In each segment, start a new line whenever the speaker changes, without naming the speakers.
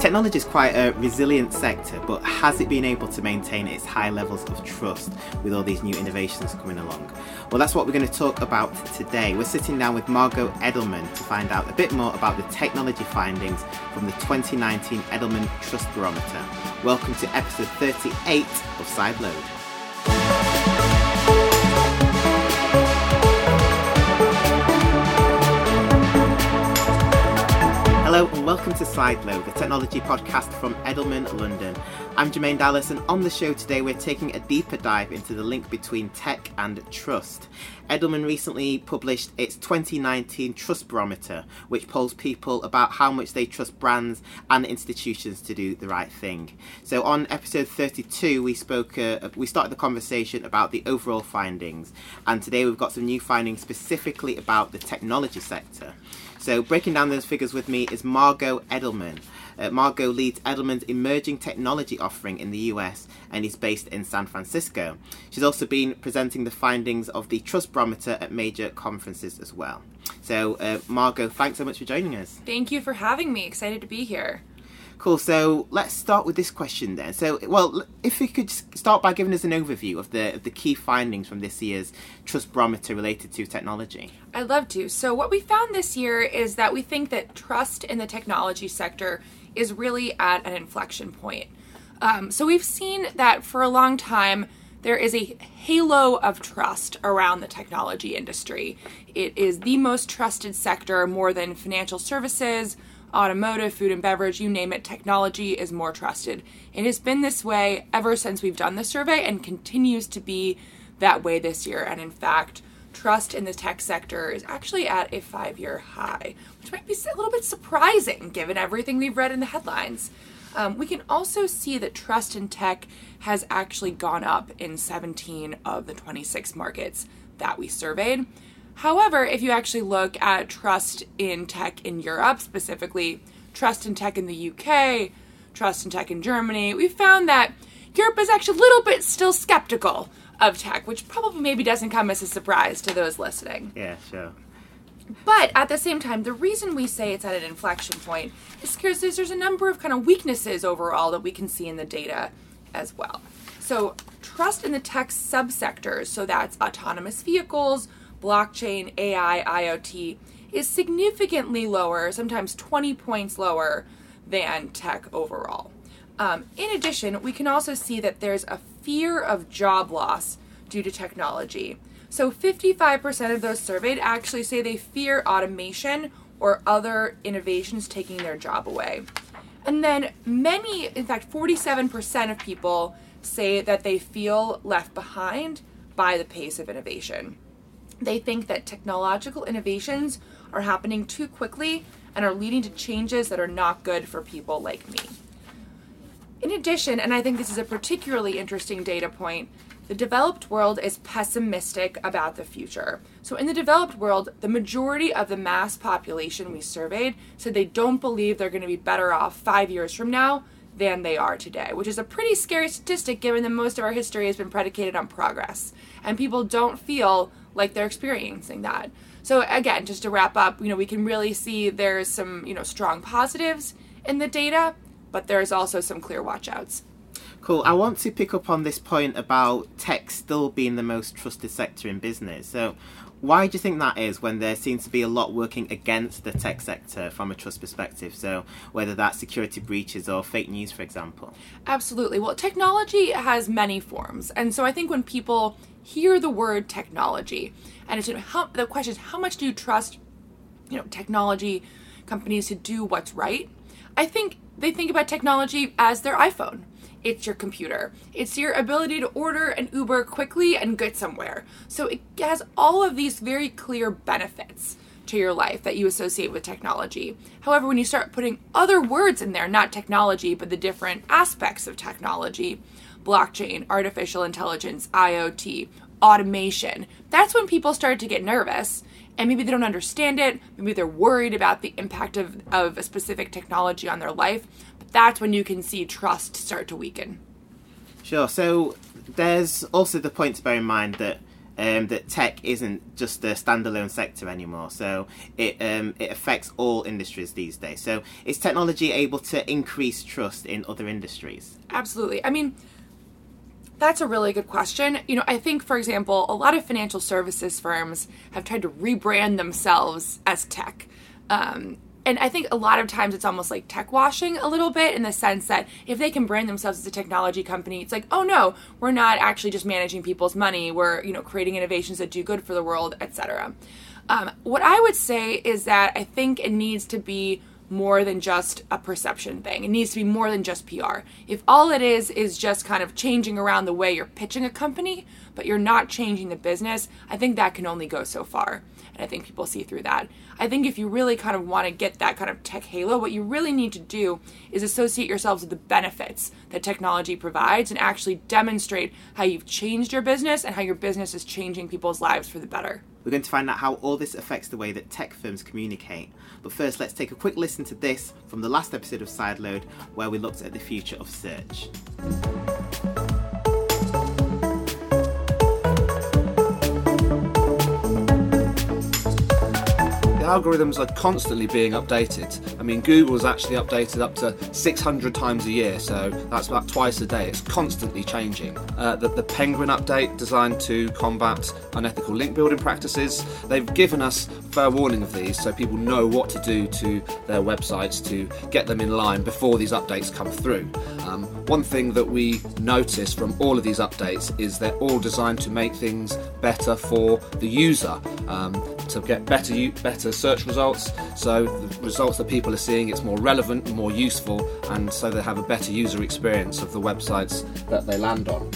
Technology is quite a resilient sector, but has it been able to maintain its high levels of trust with all these new innovations coming along? Well, that's what we're going to talk about today. We're sitting down with Margot Edelman to find out a bit more about the technology findings from the 2019 Edelman Trust Barometer. Welcome to episode 38 of Sideload. Welcome to Sideload, the technology podcast from Edelman London. I'm Jermaine Dallas, and on the show today we're taking a deeper dive into the link between tech and trust. Edelman recently published its 2019 Trust Barometer, which polls people about how much they trust brands and institutions to do the right thing. So on episode 32, we spoke, uh, we started the conversation about the overall findings, and today we've got some new findings specifically about the technology sector. So, breaking down those figures with me is Margot Edelman. Uh, Margot leads Edelman's emerging technology offering in the US and is based in San Francisco. She's also been presenting the findings of the Trust Barometer at major conferences as well. So, uh, Margot, thanks so much for joining us.
Thank you for having me. Excited to be here.
Cool. So let's start with this question then. So, well, if we could start by giving us an overview of the of the key findings from this year's Trust Barometer related to technology.
I'd love to. So, what we found this year is that we think that trust in the technology sector is really at an inflection point. Um, so, we've seen that for a long time there is a halo of trust around the technology industry. It is the most trusted sector, more than financial services automotive, food and beverage, you name it, technology is more trusted. It has been this way ever since we've done the survey and continues to be that way this year. And in fact, trust in the tech sector is actually at a five year high, which might be a little bit surprising given everything we've read in the headlines. Um, we can also see that trust in tech has actually gone up in 17 of the 26 markets that we surveyed. However, if you actually look at trust in tech in Europe, specifically trust in tech in the UK, trust in tech in Germany, we found that Europe is actually a little bit still skeptical of tech, which probably maybe doesn't come as a surprise to those listening.
Yeah, sure.
But at the same time, the reason we say it's at an inflection point is because there's, there's a number of kind of weaknesses overall that we can see in the data as well. So, trust in the tech subsectors, so that's autonomous vehicles, blockchain, AI, IoT is significantly lower, sometimes 20 points lower than tech overall. Um, in addition, we can also see that there's a fear of job loss due to technology. So 55% of those surveyed actually say they fear automation or other innovations taking their job away. And then many, in fact, 47% of people say that they feel left behind by the pace of innovation. They think that technological innovations are happening too quickly and are leading to changes that are not good for people like me. In addition, and I think this is a particularly interesting data point, the developed world is pessimistic about the future. So, in the developed world, the majority of the mass population we surveyed said they don't believe they're going to be better off five years from now than they are today, which is a pretty scary statistic given that most of our history has been predicated on progress. And people don't feel like they're experiencing that. So again, just to wrap up, you know, we can really see there's some, you know, strong positives in the data, but there's also some clear watchouts.
Cool. I want to pick up on this point about tech still being the most trusted sector in business. So, why do you think that is when there seems to be a lot working against the tech sector from a trust perspective? So, whether that's security breaches or fake news, for example?
Absolutely. Well, technology has many forms. And so, I think when people hear the word technology, and it's, how, the question is, how much do you trust you know, technology companies to do what's right? I think they think about technology as their iPhone it's your computer. It's your ability to order an Uber quickly and get somewhere. So it has all of these very clear benefits to your life that you associate with technology. However, when you start putting other words in there, not technology, but the different aspects of technology, blockchain, artificial intelligence, IoT, automation, that's when people start to get nervous and maybe they don't understand it. Maybe they're worried about the impact of, of a specific technology on their life that's when you can see trust start to weaken.
Sure. So there's also the point to bear in mind that um, that tech isn't just a standalone sector anymore. So it um, it affects all industries these days. So is technology able to increase trust in other industries?
Absolutely. I mean, that's a really good question. You know, I think, for example, a lot of financial services firms have tried to rebrand themselves as tech. Um, and I think a lot of times it's almost like tech washing a little bit in the sense that if they can brand themselves as a technology company, it's like, oh no, we're not actually just managing people's money. We're you know creating innovations that do good for the world, etc. Um, what I would say is that I think it needs to be more than just a perception thing. It needs to be more than just PR. If all it is is just kind of changing around the way you're pitching a company, but you're not changing the business, I think that can only go so far. And I think people see through that. I think if you really kind of want to get that kind of tech halo, what you really need to do is associate yourselves with the benefits that technology provides and actually demonstrate how you've changed your business and how your business is changing people's lives for the better.
We're going to find out how all this affects the way that tech firms communicate. But first, let's take a quick listen to this from the last episode of Sideload, where we looked at the future of search.
Algorithms are constantly being updated. I mean, Google is actually updated up to 600 times a year, so that's about twice a day. It's constantly changing. Uh, the, the Penguin update, designed to combat unethical link building practices, they've given us fair warning of these so people know what to do to their websites to get them in line before these updates come through. Um, one thing that we notice from all of these updates is they're all designed to make things better for the user, um, to get better better search results. So the results that people are seeing, it's more relevant, more useful, and so they have a better user experience of the websites that they land on.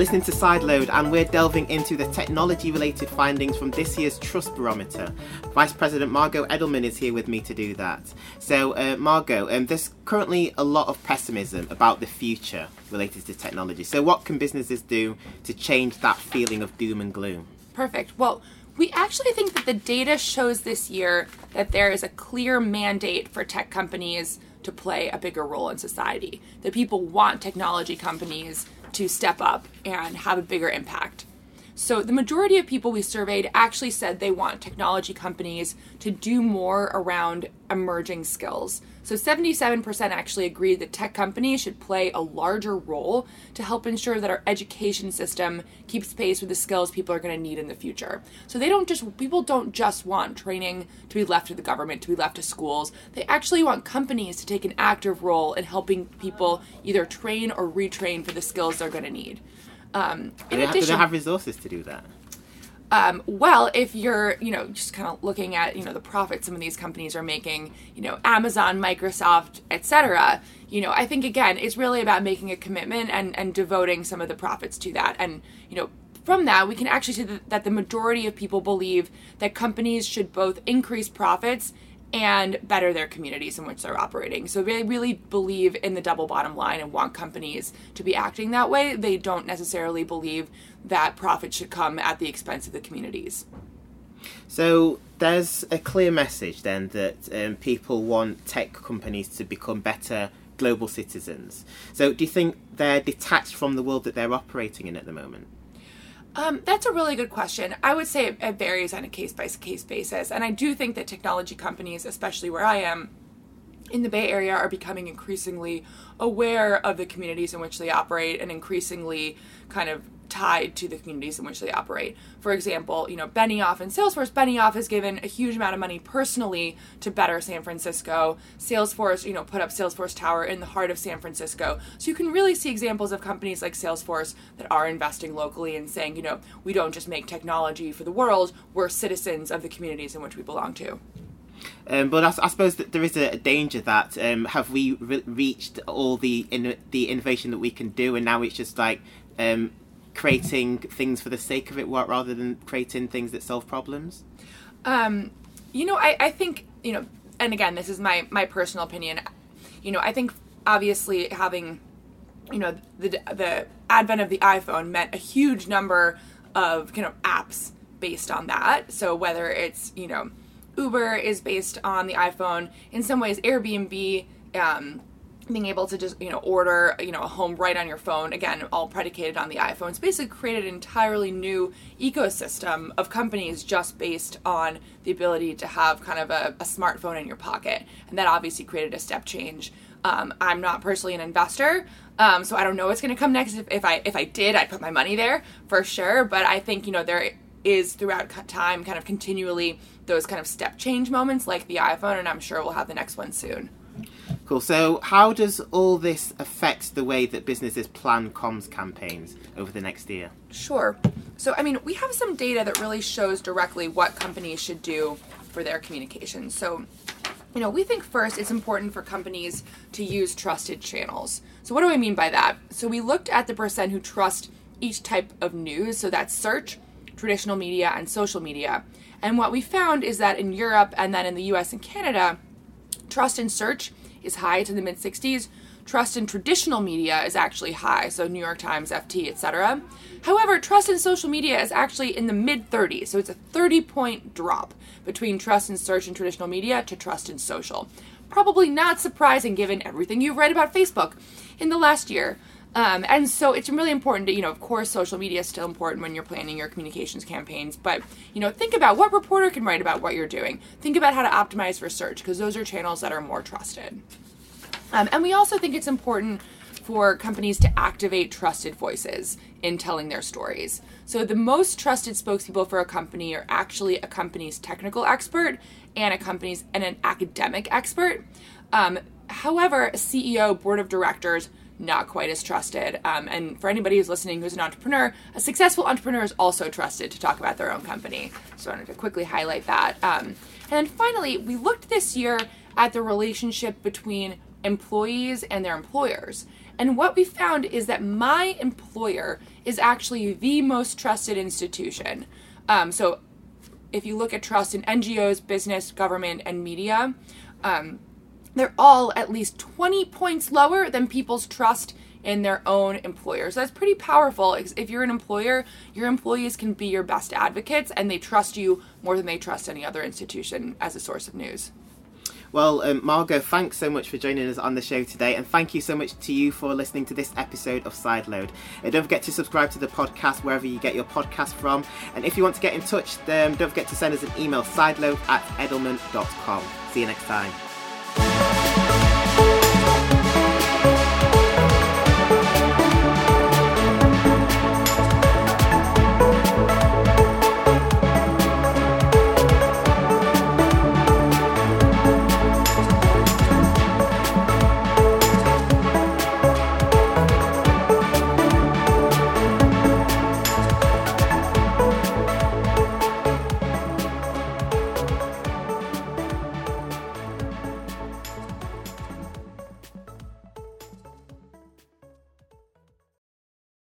Listening to Sideload, and we're delving into the technology related findings from this year's Trust Barometer. Vice President Margot Edelman is here with me to do that. So, uh, Margot, um, there's currently a lot of pessimism about the future related to technology. So, what can businesses do to change that feeling of doom and gloom?
Perfect. Well, we actually think that the data shows this year that there is a clear mandate for tech companies to play a bigger role in society. That people want technology companies to step up and have a bigger impact. So, the majority of people we surveyed actually said they want technology companies to do more around emerging skills. So, 77% actually agreed that tech companies should play a larger role to help ensure that our education system keeps pace with the skills people are going to need in the future. So, they don't just, people don't just want training to be left to the government, to be left to schools. They actually want companies to take an active role in helping people either train or retrain for the skills they're going to need.
Um, in they addition, don't have resources to do that?
Um, well, if you're, you know, just kind of looking at, you know, the profit some of these companies are making, you know, Amazon, Microsoft, etc., you know, I think again, it's really about making a commitment and and devoting some of the profits to that. And you know, from that, we can actually see that the majority of people believe that companies should both increase profits and better their communities in which they're operating. So they really believe in the double bottom line and want companies to be acting that way. They don't necessarily believe that profit should come at the expense of the communities.
So there's a clear message then that um, people want tech companies to become better global citizens. So do you think they're detached from the world that they're operating in at the moment?
Um, that's a really good question. I would say it, it varies on a case by case basis. And I do think that technology companies, especially where I am, in the Bay Area are becoming increasingly aware of the communities in which they operate and increasingly kind of tied to the communities in which they operate. For example, you know, Benioff and Salesforce, Benioff has given a huge amount of money personally to better San Francisco. Salesforce, you know, put up Salesforce Tower in the heart of San Francisco. So you can really see examples of companies like Salesforce that are investing locally and saying, you know, we don't just make technology for the world, we're citizens of the communities in which we belong to.
Um, but I, I, suppose that there is a, danger that um, have we re- reached all the in, the innovation that we can do, and now it's just like um, creating things for the sake of it rather than creating things that solve problems?
Um, you know, I, I think, you know, and again, this is my, my personal opinion. You know, I think obviously having, you know, the, the advent of the iPhone meant a huge number of kind of apps based on that. So whether it's, you know, Uber is based on the iPhone, in some ways Airbnb Um, being able to just you know order you know a home right on your phone again all predicated on the iphone it's basically created an entirely new ecosystem of companies just based on the ability to have kind of a, a smartphone in your pocket. And that obviously created a step change. Um, i'm not personally an investor um, so i don't know what's going to come next. If, if i if i did i'd put my money there for sure. But i think you know there is throughout time kind of continually those kind of step change moments like the iphone and i'm sure we'll have the next one soon
Cool. So, how does all this affect the way that businesses plan comms campaigns over the next year?
Sure. So, I mean, we have some data that really shows directly what companies should do for their communications. So, you know, we think first it's important for companies to use trusted channels. So, what do I mean by that? So, we looked at the percent who trust each type of news. So, that's search, traditional media, and social media. And what we found is that in Europe and then in the US and Canada, trust in search is high to the mid 60s. Trust in traditional media is actually high, so New York Times, FT, etc. However, trust in social media is actually in the mid 30s, so it's a 30 point drop between trust in search and traditional media to trust in social. Probably not surprising given everything you've read about Facebook in the last year. Um, and so it's really important to, you know, of course, social media is still important when you're planning your communications campaigns, but, you know, think about what reporter can write about what you're doing. Think about how to optimize for search because those are channels that are more trusted. Um, and we also think it's important for companies to activate trusted voices in telling their stories. So the most trusted spokespeople for a company are actually a company's technical expert and a company's and an academic expert. Um, however, CEO, board of directors, not quite as trusted. Um, and for anybody who's listening who's an entrepreneur, a successful entrepreneur is also trusted to talk about their own company. So I wanted to quickly highlight that. Um, and then finally, we looked this year at the relationship between employees and their employers. And what we found is that my employer is actually the most trusted institution. Um, so if you look at trust in NGOs, business, government, and media, um, they're all at least 20 points lower than people's trust in their own employers. So that's pretty powerful. If you're an employer, your employees can be your best advocates and they trust you more than they trust any other institution as a source of news.
Well, um, Margot, thanks so much for joining us on the show today, and thank you so much to you for listening to this episode of Sideload. And don't forget to subscribe to the podcast wherever you get your podcast from. And if you want to get in touch, then don't forget to send us an email, sideload at edelman.com. See you next time.